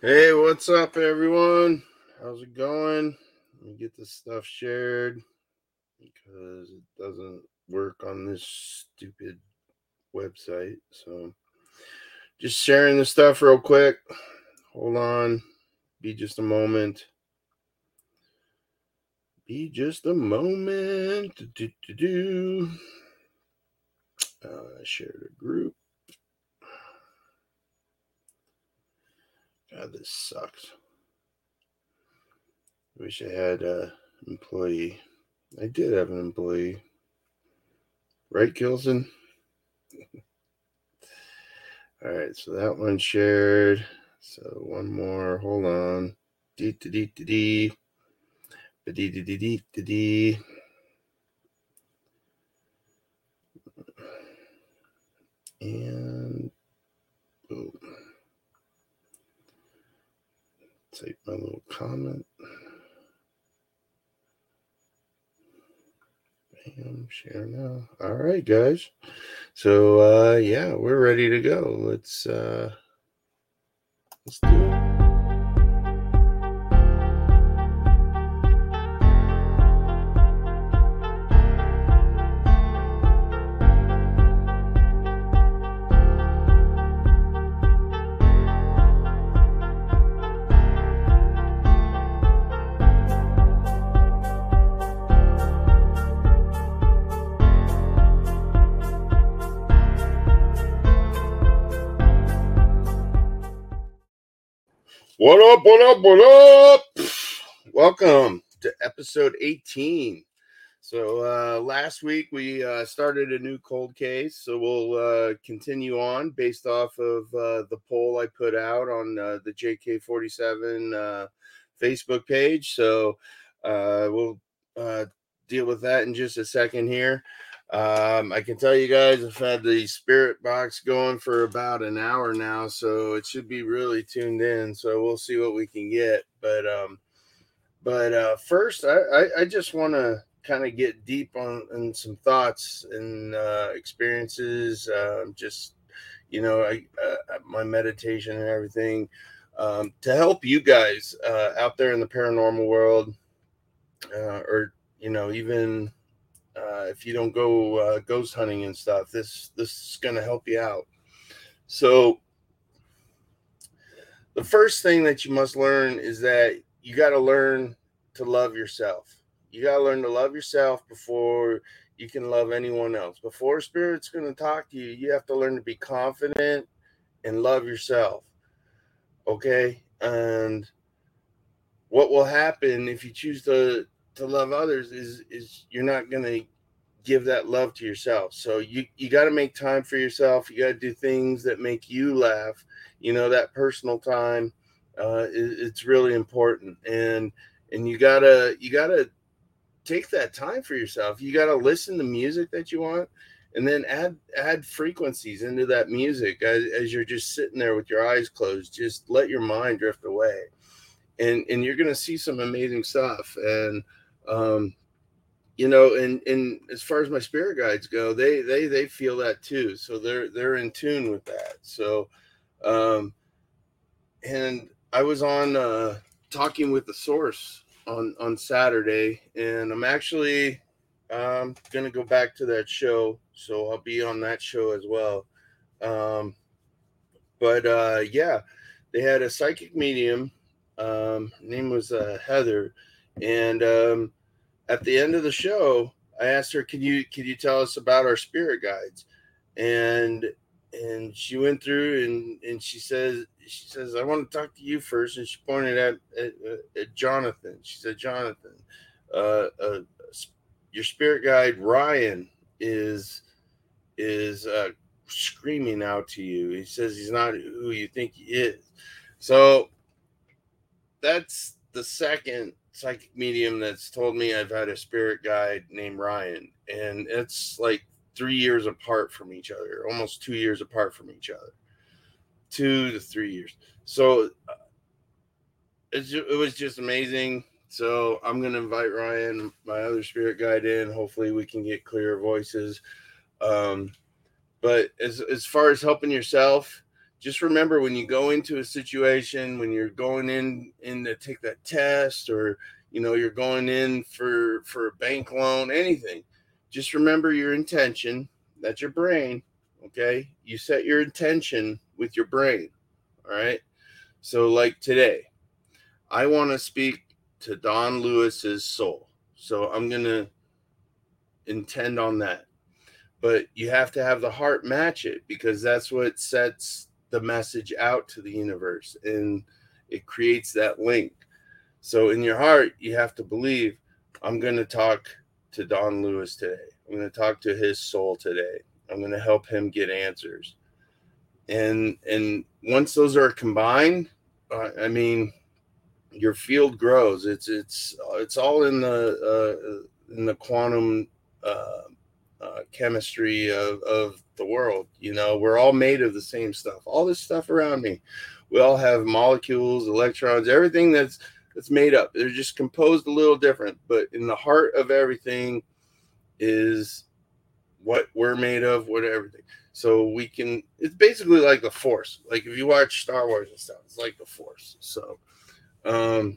Hey, what's up, everyone? How's it going? Let me get this stuff shared because it doesn't work on this stupid website. So, just sharing the stuff real quick. Hold on. Be just a moment. Be just a moment. Do, do, do. Uh, shared a group. God, this sucks. I Wish I had an employee. I did have an employee. Right, Gilson? All right, so that one shared. So one more. Hold on. Dee dee dee dee dee. Dee dee dee dee dee dee. And boom. Take my little comment. Bam, share now. All right, guys. So uh yeah, we're ready to go. Let's uh let's do it. Up, what up, what up? Welcome to episode 18. So, uh, last week we uh, started a new cold case. So, we'll uh, continue on based off of uh, the poll I put out on uh, the JK47 uh, Facebook page. So, we'll deal with that in just a second here. Um, I can tell you guys I've had the spirit box going for about an hour now, so it should be really tuned in. So we'll see what we can get. But um, but uh, first, I I, I just want to kind of get deep on, on some thoughts and uh, experiences. Um, just you know, I uh, my meditation and everything um, to help you guys uh, out there in the paranormal world, uh, or you know, even uh, if you don't go uh, ghost hunting and stuff, this this is going to help you out. So, the first thing that you must learn is that you got to learn to love yourself. You got to learn to love yourself before you can love anyone else. Before spirit's going to talk to you, you have to learn to be confident and love yourself. Okay? And what will happen if you choose to to love others is is you're not going to give that love to yourself. So you you got to make time for yourself. You got to do things that make you laugh. You know that personal time uh, is, it's really important, and and you gotta you gotta take that time for yourself. You gotta listen to music that you want, and then add add frequencies into that music as, as you're just sitting there with your eyes closed. Just let your mind drift away, and and you're gonna see some amazing stuff. And um, you know, and and as far as my spirit guides go, they they they feel that too. So they're they're in tune with that. So, um, and I was on uh, talking with the source on on Saturday, and I'm actually um, gonna go back to that show. So I'll be on that show as well. Um, but uh, yeah, they had a psychic medium. Um, name was uh, Heather, and um, at the end of the show, I asked her, "Can you can you tell us about our spirit guides?" And and she went through and and she says she says I want to talk to you first, and she pointed at at, at Jonathan. She said, "Jonathan, uh, uh, your spirit guide Ryan is is uh, screaming out to you. He says he's not who you think he is." So that's the second psychic medium that's told me I've had a spirit guide named Ryan, and it's like three years apart from each other, almost two years apart from each other, two to three years. So uh, it was just amazing. So I'm gonna invite Ryan, my other spirit guide, in. Hopefully, we can get clearer voices. Um, but as as far as helping yourself, just remember when you go into a situation, when you're going in in to take that test, or you know you're going in for for a bank loan, anything, just remember your intention. That's your brain. Okay, you set your intention with your brain. All right. So like today, I want to speak to Don Lewis's soul. So I'm gonna intend on that. But you have to have the heart match it because that's what sets the message out to the universe and it creates that link. So in your heart, you have to believe I'm going to talk to Don Lewis today. I'm going to talk to his soul today. I'm going to help him get answers. And and once those are combined, uh, I mean, your field grows. It's it's it's all in the uh, in the quantum uh, uh, chemistry of, of the world. You know, we're all made of the same stuff. All this stuff around me, we all have molecules, electrons, everything that's that's made up. They're just composed a little different, but in the heart of everything is what we're made of, what everything. So we can. It's basically like the Force. Like if you watch Star Wars and stuff, it's like the Force. So, um,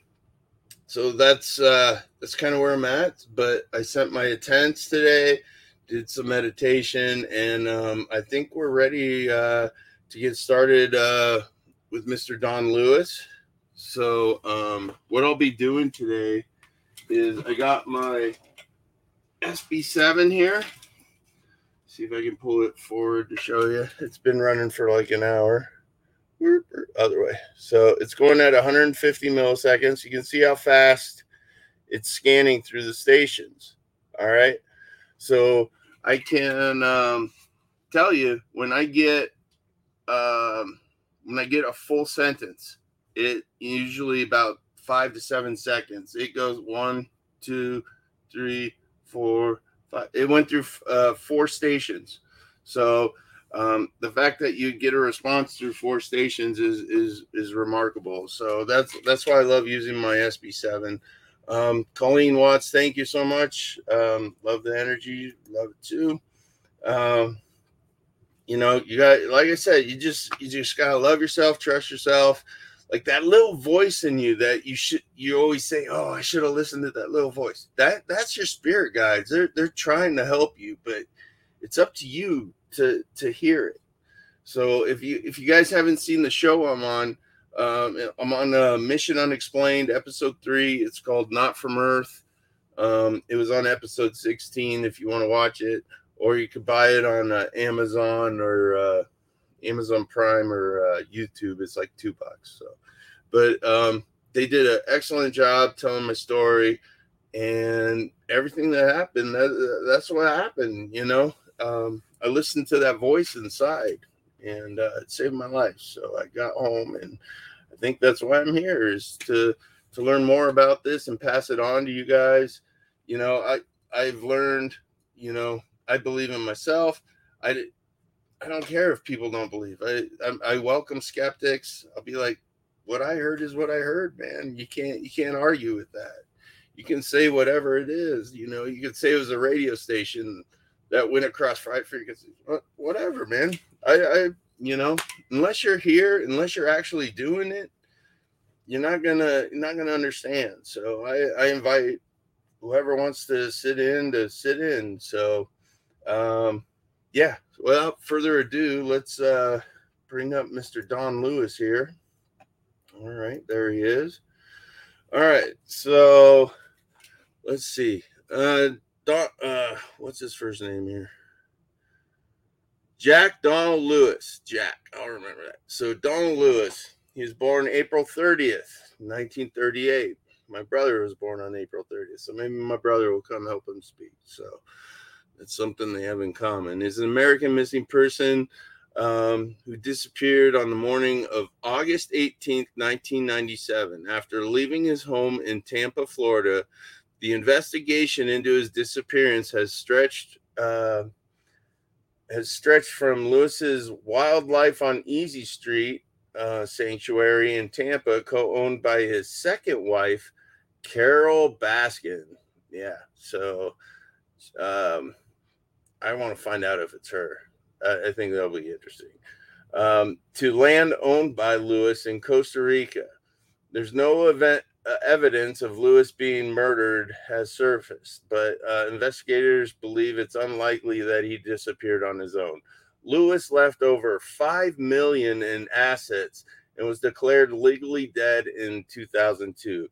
so that's uh that's kind of where I'm at. But I sent my attendance today did some meditation, and um, I think we're ready uh, to get started uh, with Mr. Don Lewis. So, um, what I'll be doing today is I got my SB7 here. See if I can pull it forward to show you. It's been running for like an hour. Other way. So it's going at 150 milliseconds. You can see how fast it's scanning through the stations. All right. So I can um, tell you when I get um, when I get a full sentence, it usually about five to seven seconds. It goes one, two, three, four, five. It went through uh, four stations. So um, the fact that you get a response through four stations is is is remarkable. So that's that's why I love using my SB7. Um, Colleen Watts, thank you so much. Um, love the energy, love it too. Um, you know, you got like I said, you just you just gotta love yourself, trust yourself. Like that little voice in you that you should you always say, Oh, I should have listened to that little voice. That that's your spirit guides. They're they're trying to help you, but it's up to you to to hear it. So if you if you guys haven't seen the show I'm on, um, I'm on uh, Mission Unexplained, episode three. It's called Not From Earth. Um, it was on episode 16 if you want to watch it, or you could buy it on uh, Amazon or uh, Amazon Prime or uh, YouTube. It's like two bucks. So, but um, they did an excellent job telling my story and everything that happened. That, that's what happened, you know. Um, I listened to that voice inside and uh, it saved my life. So I got home, and I think that's why I'm here is to to learn more about this and pass it on to you guys. You know, I I've learned. You know, I believe in myself. I I don't care if people don't believe. I I, I welcome skeptics. I'll be like, what I heard is what I heard, man. You can't you can't argue with that. You can say whatever it is. You know, you could say it was a radio station that went across five frequencies. Whatever, man. I, I, you know, unless you're here, unless you're actually doing it, you're not gonna, you're not gonna understand. So I, I invite whoever wants to sit in to sit in. So, um, yeah. Without further ado, let's uh, bring up Mr. Don Lewis here. All right, there he is. All right, so let's see. Uh, Don, uh, what's his first name here? Jack Donald Lewis. Jack, I'll remember that. So Donald Lewis, he was born April 30th, 1938. My brother was born on April 30th, so maybe my brother will come help him speak. So that's something they have in common. Is an American missing person um, who disappeared on the morning of August 18th, 1997, after leaving his home in Tampa, Florida the investigation into his disappearance has stretched uh, has stretched from Lewis's wildlife on Easy Street uh, sanctuary in Tampa, co-owned by his second wife, Carole Baskin. Yeah, so um, I want to find out if it's her. I, I think that'll be interesting. um, to land owned by Lewis in Costa Rica. There's no event uh, evidence of Lewis being murdered has surfaced, but uh, investigators believe it's unlikely that he disappeared on his own. Lewis left over 5 million in assets and was declared legally dead in 2002.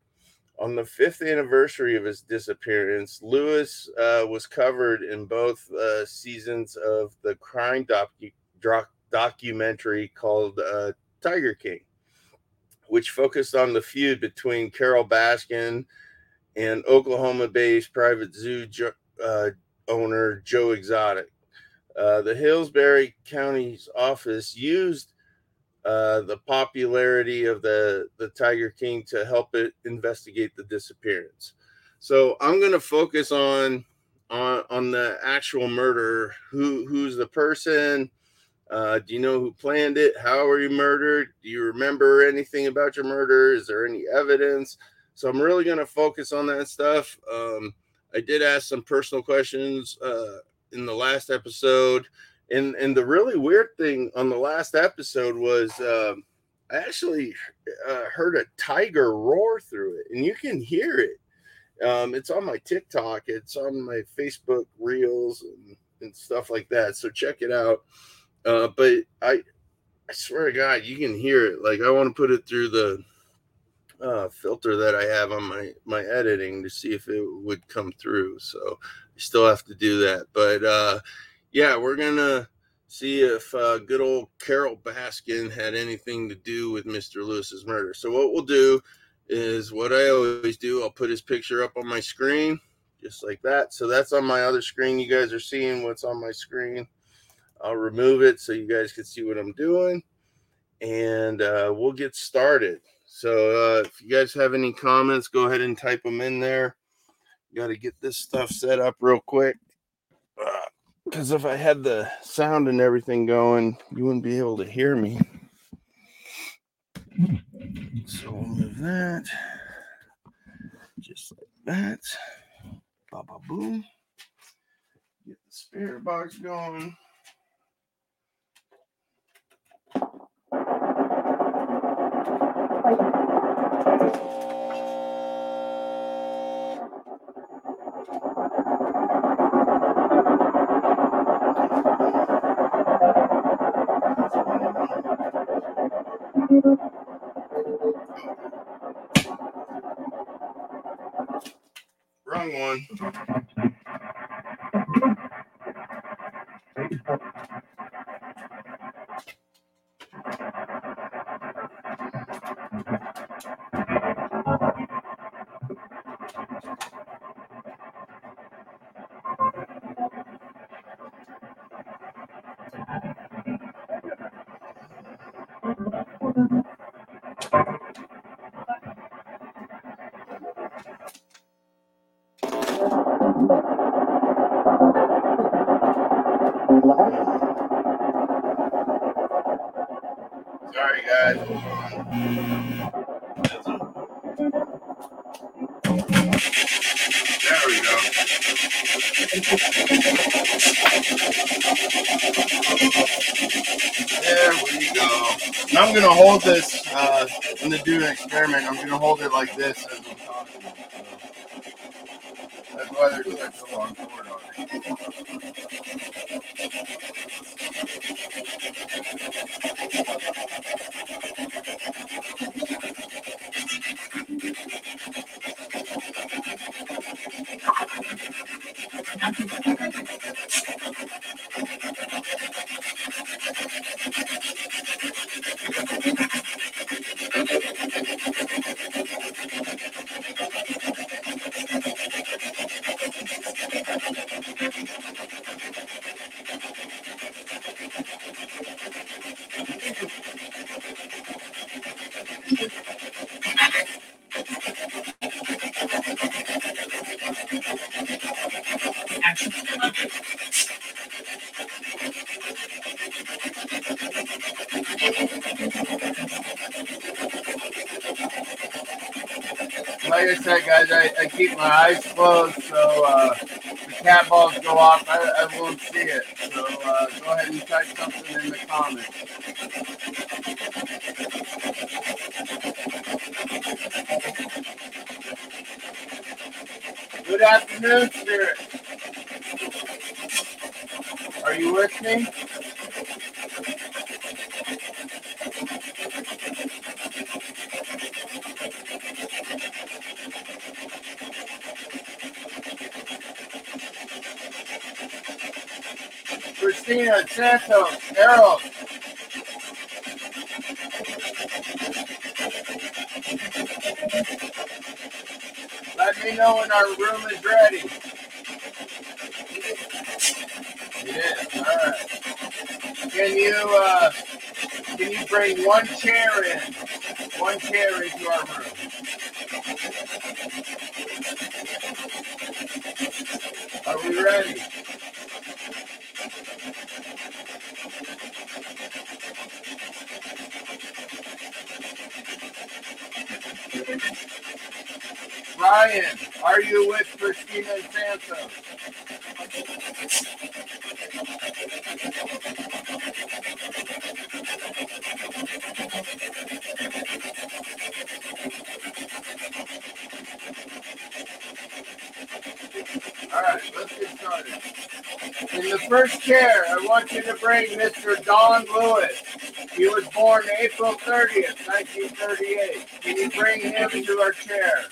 On the fifth anniversary of his disappearance, Lewis uh, was covered in both uh, seasons of the crime docu- doc- documentary called uh, Tiger King, which focused on the feud between Carole Baskin and Oklahoma based private zoo uh, owner Joe Exotic. Uh, the Hillsborough County's office used uh, the popularity of the, the Tiger King to help it investigate the disappearance. So I'm going to focus on on on the actual murder. Who who's the person? Uh, do you know who planned it? How were you murdered? Do you remember anything about your murder? Is there any evidence? So I'm really going to focus on that stuff. Um, I did ask some personal questions uh, in the last episode, and and the really weird thing on the last episode was um, I actually uh, heard a tiger roar through it, and you can hear it. Um, it's on my TikTok, it's on my Facebook reels and, and stuff like that. So check it out. Uh, but I, I swear to God, you can hear it. Like I want to put it through the uh, filter that I have on my my editing to see if it would come through. So I still have to do that. But uh, yeah, we're gonna see if uh, good old Carole Baskin had anything to do with Mr. Lewis's murder. So what we'll do is what I always do. I'll put his picture up on my screen just like that. So that's on my other screen. You guys are seeing what's on my screen. I'll remove it so you guys can see what I'm doing, and uh, we'll get started. So uh, if you guys have any comments, go ahead and type them in there. Got to get this stuff set up real quick. Because uh, if I had the sound and everything going, you wouldn't be able to hear me. So we'll move that just like that. Ba ba boom. Get the spirit box going. Wrong one. Hold this. Uh, gonna do an experiment. I'm gonna hold it like this as I'm talking. That's why there's such a long cord on it. I won't see it. So uh, go ahead and type something in the comments. Good afternoon, Spirit. Are you with me? Christina Santos, Errol. Let me know when our room is ready. Is. All right. Can you uh, can you bring one chair in? One chair into our room. Are we ready? Ryan, are you with Christina? All right, let's get started. In the first chair, I want you to bring Mr. Don Lewis. He was born April 30th, 1938. Can you bring him to our chair?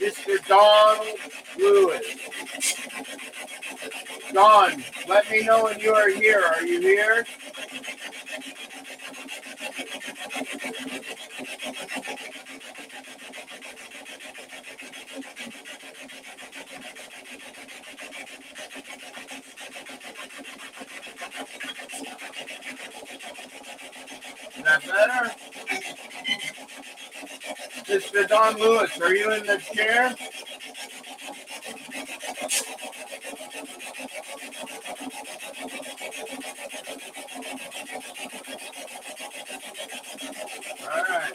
Mr. Donald Lewis. Don, let me know when you are here. Are you here? Is that better? Mr. Don Lewis, are you in the chair? All right.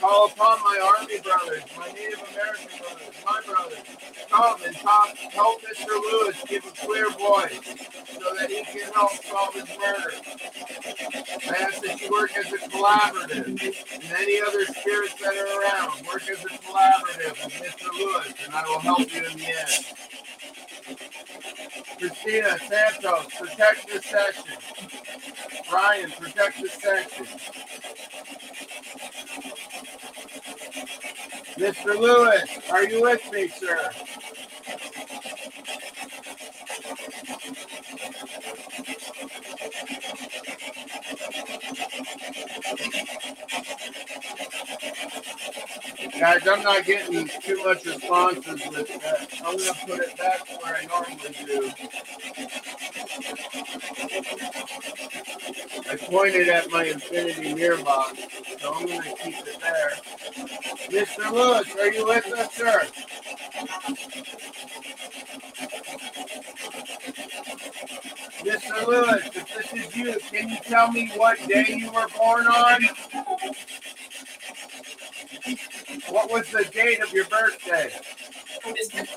Call upon my Army brothers, my Native American brothers, my brothers. Come and talk, help Mr. Lewis give a clear voice so that he can help solve his murder. I ask that you work as a collaborative and any other spirits that are around. Work as a collaborative with Mr. Lewis, and I will help you in the end. Christina Santos, protect this section. Ryan, protect this section. Mr. Lewis, are you with me, sir? Guys, I'm not getting too much responses with that. I'm going to put it back where I normally do. I pointed at my infinity mirror box, so I'm going to keep it there. Mr. Lewis, are you with us, sir? Mr. Lewis, if this is you, can you tell me what day you were born on? What was the date of your birthday? It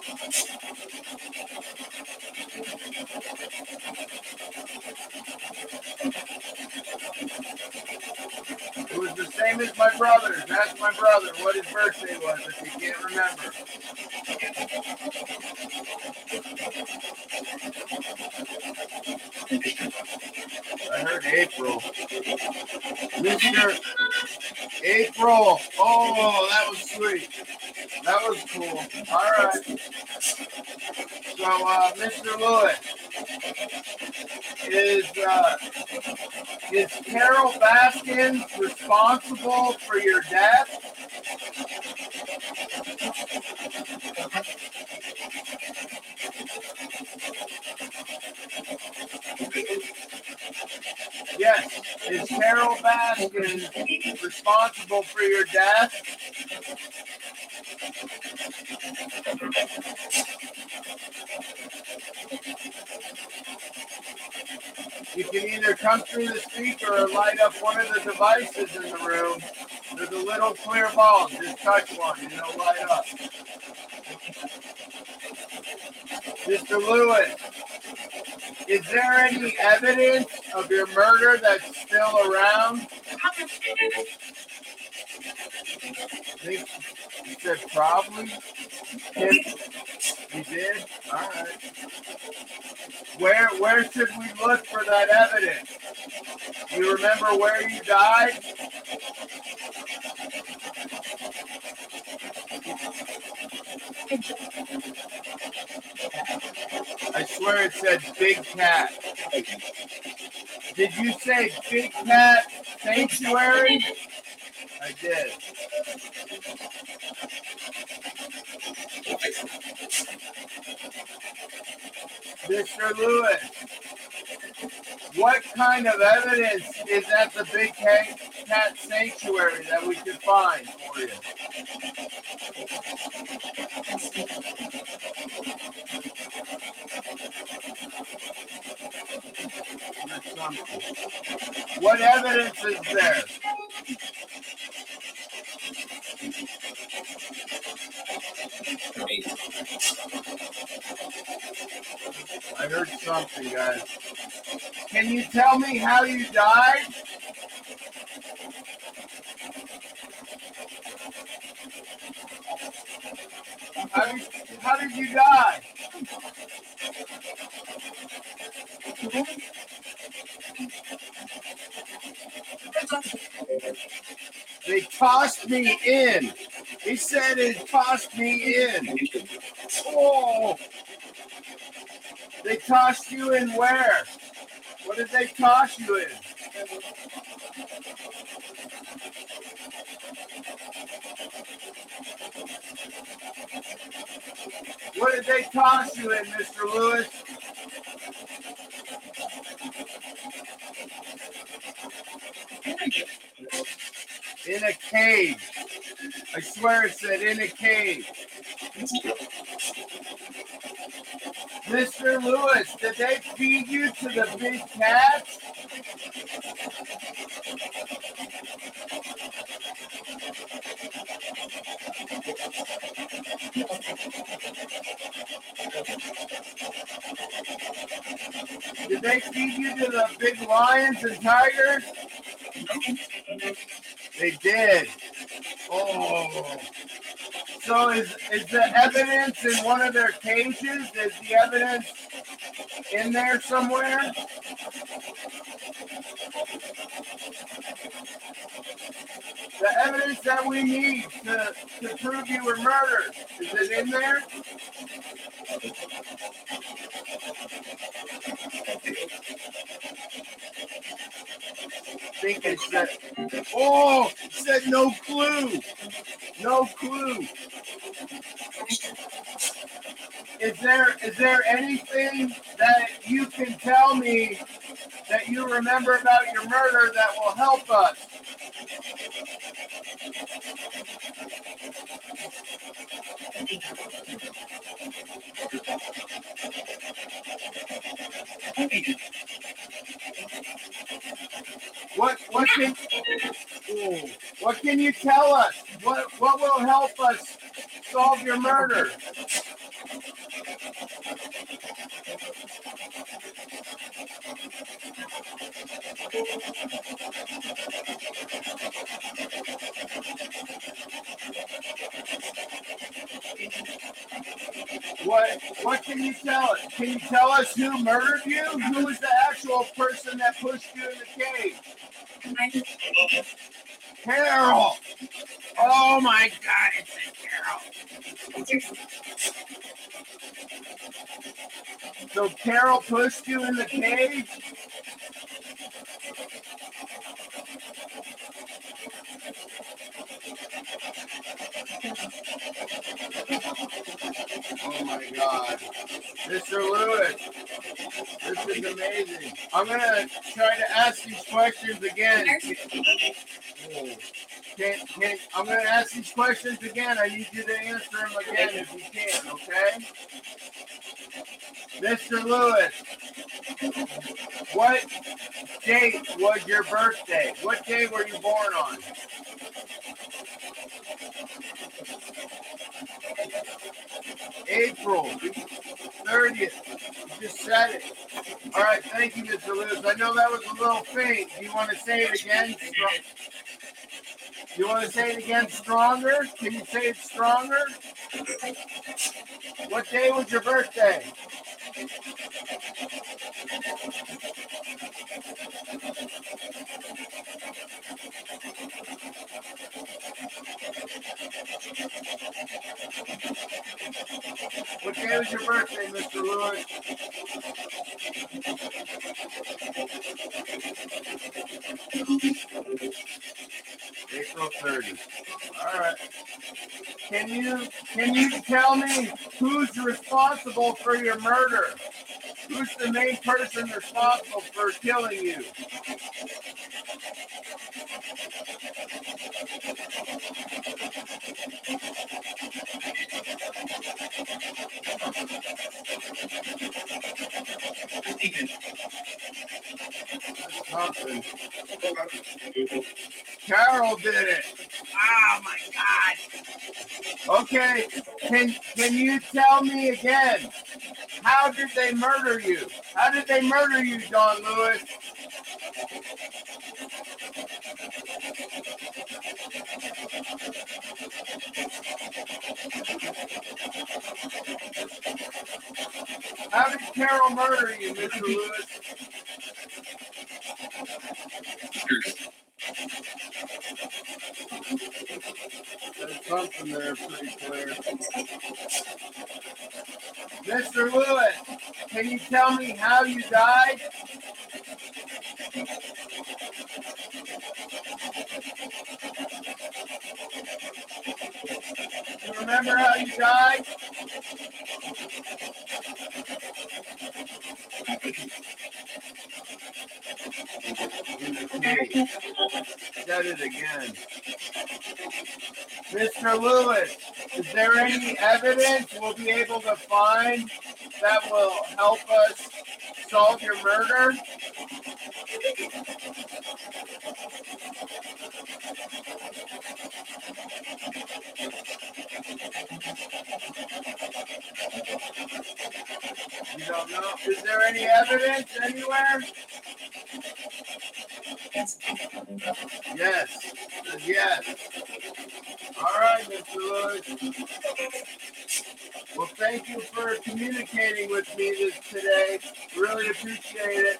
was the same as my brother's. Ask my brother what his birthday was if you can't remember. I heard April. Mr. April. Oh, that was sweet. That was cool. All right. So, uh, Mr. Lewis, is uh, is Carole Baskins responsible for your death? Yes. Is Carole Baskins responsible for your death? You can either come through the speaker or light up one of the devices in the room. There's a little clear bulb. Just touch one and it'll light up. Mr. Lewis, is there any evidence of your murder that's still around? You said Probably. Can, you did? All right. Where where should we look for that evidence? You remember where you died? I swear it said Big Cat. Did you say Big Cat Sanctuary? I did. Mr. Lewis, what kind of evidence is at the Big Cat, Sanctuary that we could find for you? What evidence is there? I heard something, guys. Can you tell me how you died? How did, how did you die? They tossed me in. He said it tossed me in. Oh. They tossed you in where? What did they toss you in? What did they toss you in, Mr. Lewis? Cage. I swear it said in a cage. Mr. Lewis, did they feed you to the big cats? Did they feed you to the big lions and tigers? They did. Oh. So is is the evidence in one of their cages? Is the evidence in there somewhere? The evidence that we need to, to prove you were murdered, is it in there? Think it said, oh, said no clue. No clue. Is there is there anything that you can tell me that you remember about your murder that will help us? What can what can you tell us? What what will help us solve your murder? What what can you tell us? Can you tell us who murdered you? Who was the actual person that pushed you in the Carol. Oh my God! It's Carol. So Carol pushed you in the cage. Oh my God. Mr. Lewis, this is amazing. I'm to try to ask these questions again. Can, can, I'm to ask these questions again. I need you to answer them again if you can, okay? Mr. Lewis, what date was your birthday? What day were you born on? April 30th. You just said it. All right, thank you, Mr. Lewis. I know that was a little faint. Do you want to say it again? You want to say it again stronger? Can you say it stronger? What day was your birthday? Was your birthday, Mr. Lewis? April 30. All right. Can you can you tell me who's responsible for your murder? Who's the main person responsible for killing you? Thompson. Carol did it. Oh my God. Okay, can can you tell me again? How did they murder you? How did they murder you, Don Lewis? How did Carol murder you, Mr. Lewis? There's something there pretty clear. Mr. Lewis, can you tell me how you died? You remember how you died? Said it again. Mr. Lewis, is there any evidence we'll be able to find that will help us solve your murder? You don't know? Is there any evidence anywhere? Yes. Yes. All right, Mr. Lewis. Well, thank you for communicating with me this today. Really appreciate it.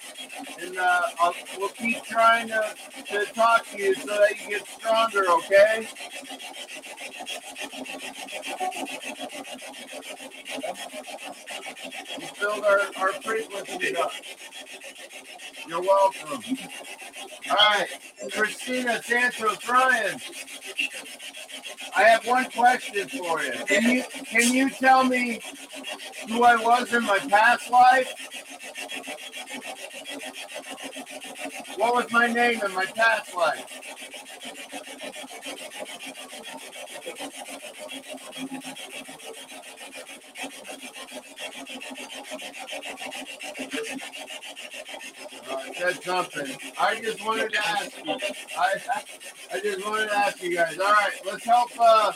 And uh, I'll, we'll keep trying to, to talk to you so that you get stronger, okay? You filled our, our frequency up. You're welcome. All right, Christina Santos Ryan. I have one question for you. Can you can you tell me who I was in my past life? What was my name in my past life? Uh, said something. I just wanted to ask you. I, I just wanted to ask you guys. All right, let's help. Uh,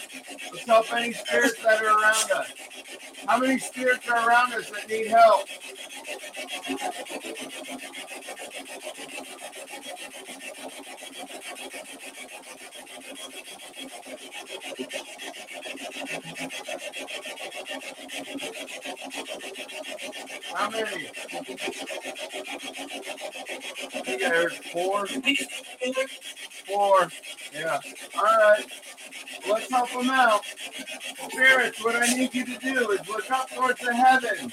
let's help any spirits that are around us. How many spirits are around us that need help? How many? I think I heard four. Four. Yeah. All right. Let's help them out. Spirits, what I need you to do is look up towards the heavens.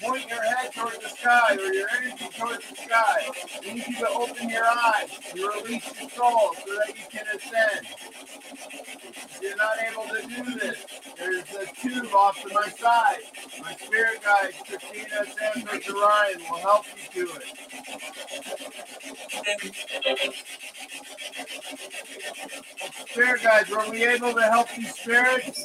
Point your head towards the sky or your energy towards the sky. I need you to open your eyes. You release your soul so that you can ascend. If you're not able to do this, there's a tube off to my side. My spirit guide, Christina Santos Orion, will help you do it. Spirit guides, were we able to help these spirits?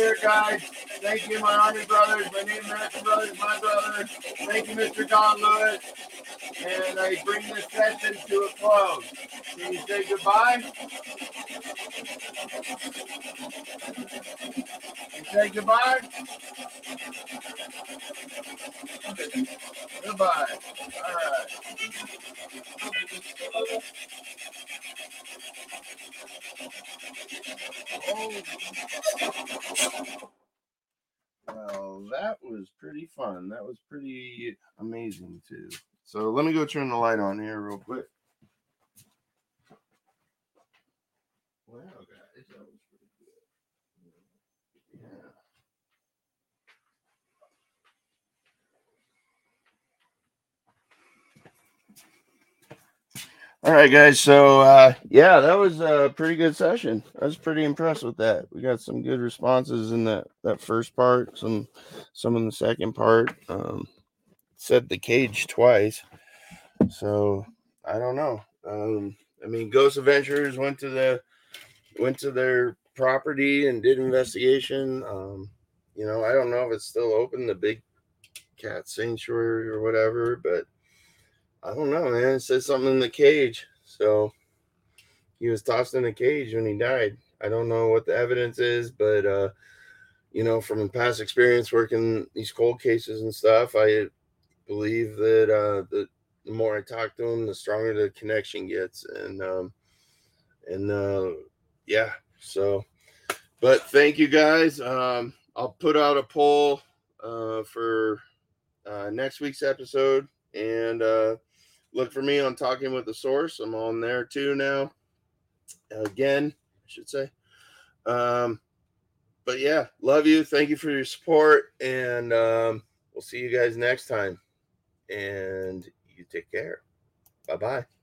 spirit guides. Thank you, my army brothers, my Native American brothers, my brother. Thank you, Mr. Don Lewis. And I bring this session to a close. Can you say goodbye? You say goodbye? Goodbye. All right. Well, that was pretty fun. That was pretty amazing too. So let me go turn the light on here real quick. Wow, guys, that was pretty good. Yeah. All right, guys. So uh, yeah, that was a pretty good session. I was pretty impressed with that. We got some good responses in that that first part, some some in the second part. Um, said the cage twice, so I don't know. Um, I mean, Ghost Adventures went to the went to their property and did investigation. Um, you know, I don't know if it's still open, the big cat sanctuary or whatever, but I don't know, man. It says something in the cage. So he was tossed in a cage when he died. I don't know what the evidence is, but uh, you know, from past experience working these cold cases and stuff, I believe that uh the, the more I talk to him, the stronger the connection gets. And um and uh yeah, so but thank you guys. Um I'll put out a poll uh for uh next week's episode and uh look for me on Talking with the Source. I'm on there too now. Again, I should say. Um, but yeah, love you. Thank you for your support, and um, we'll see you guys next time. And you take care. Bye bye.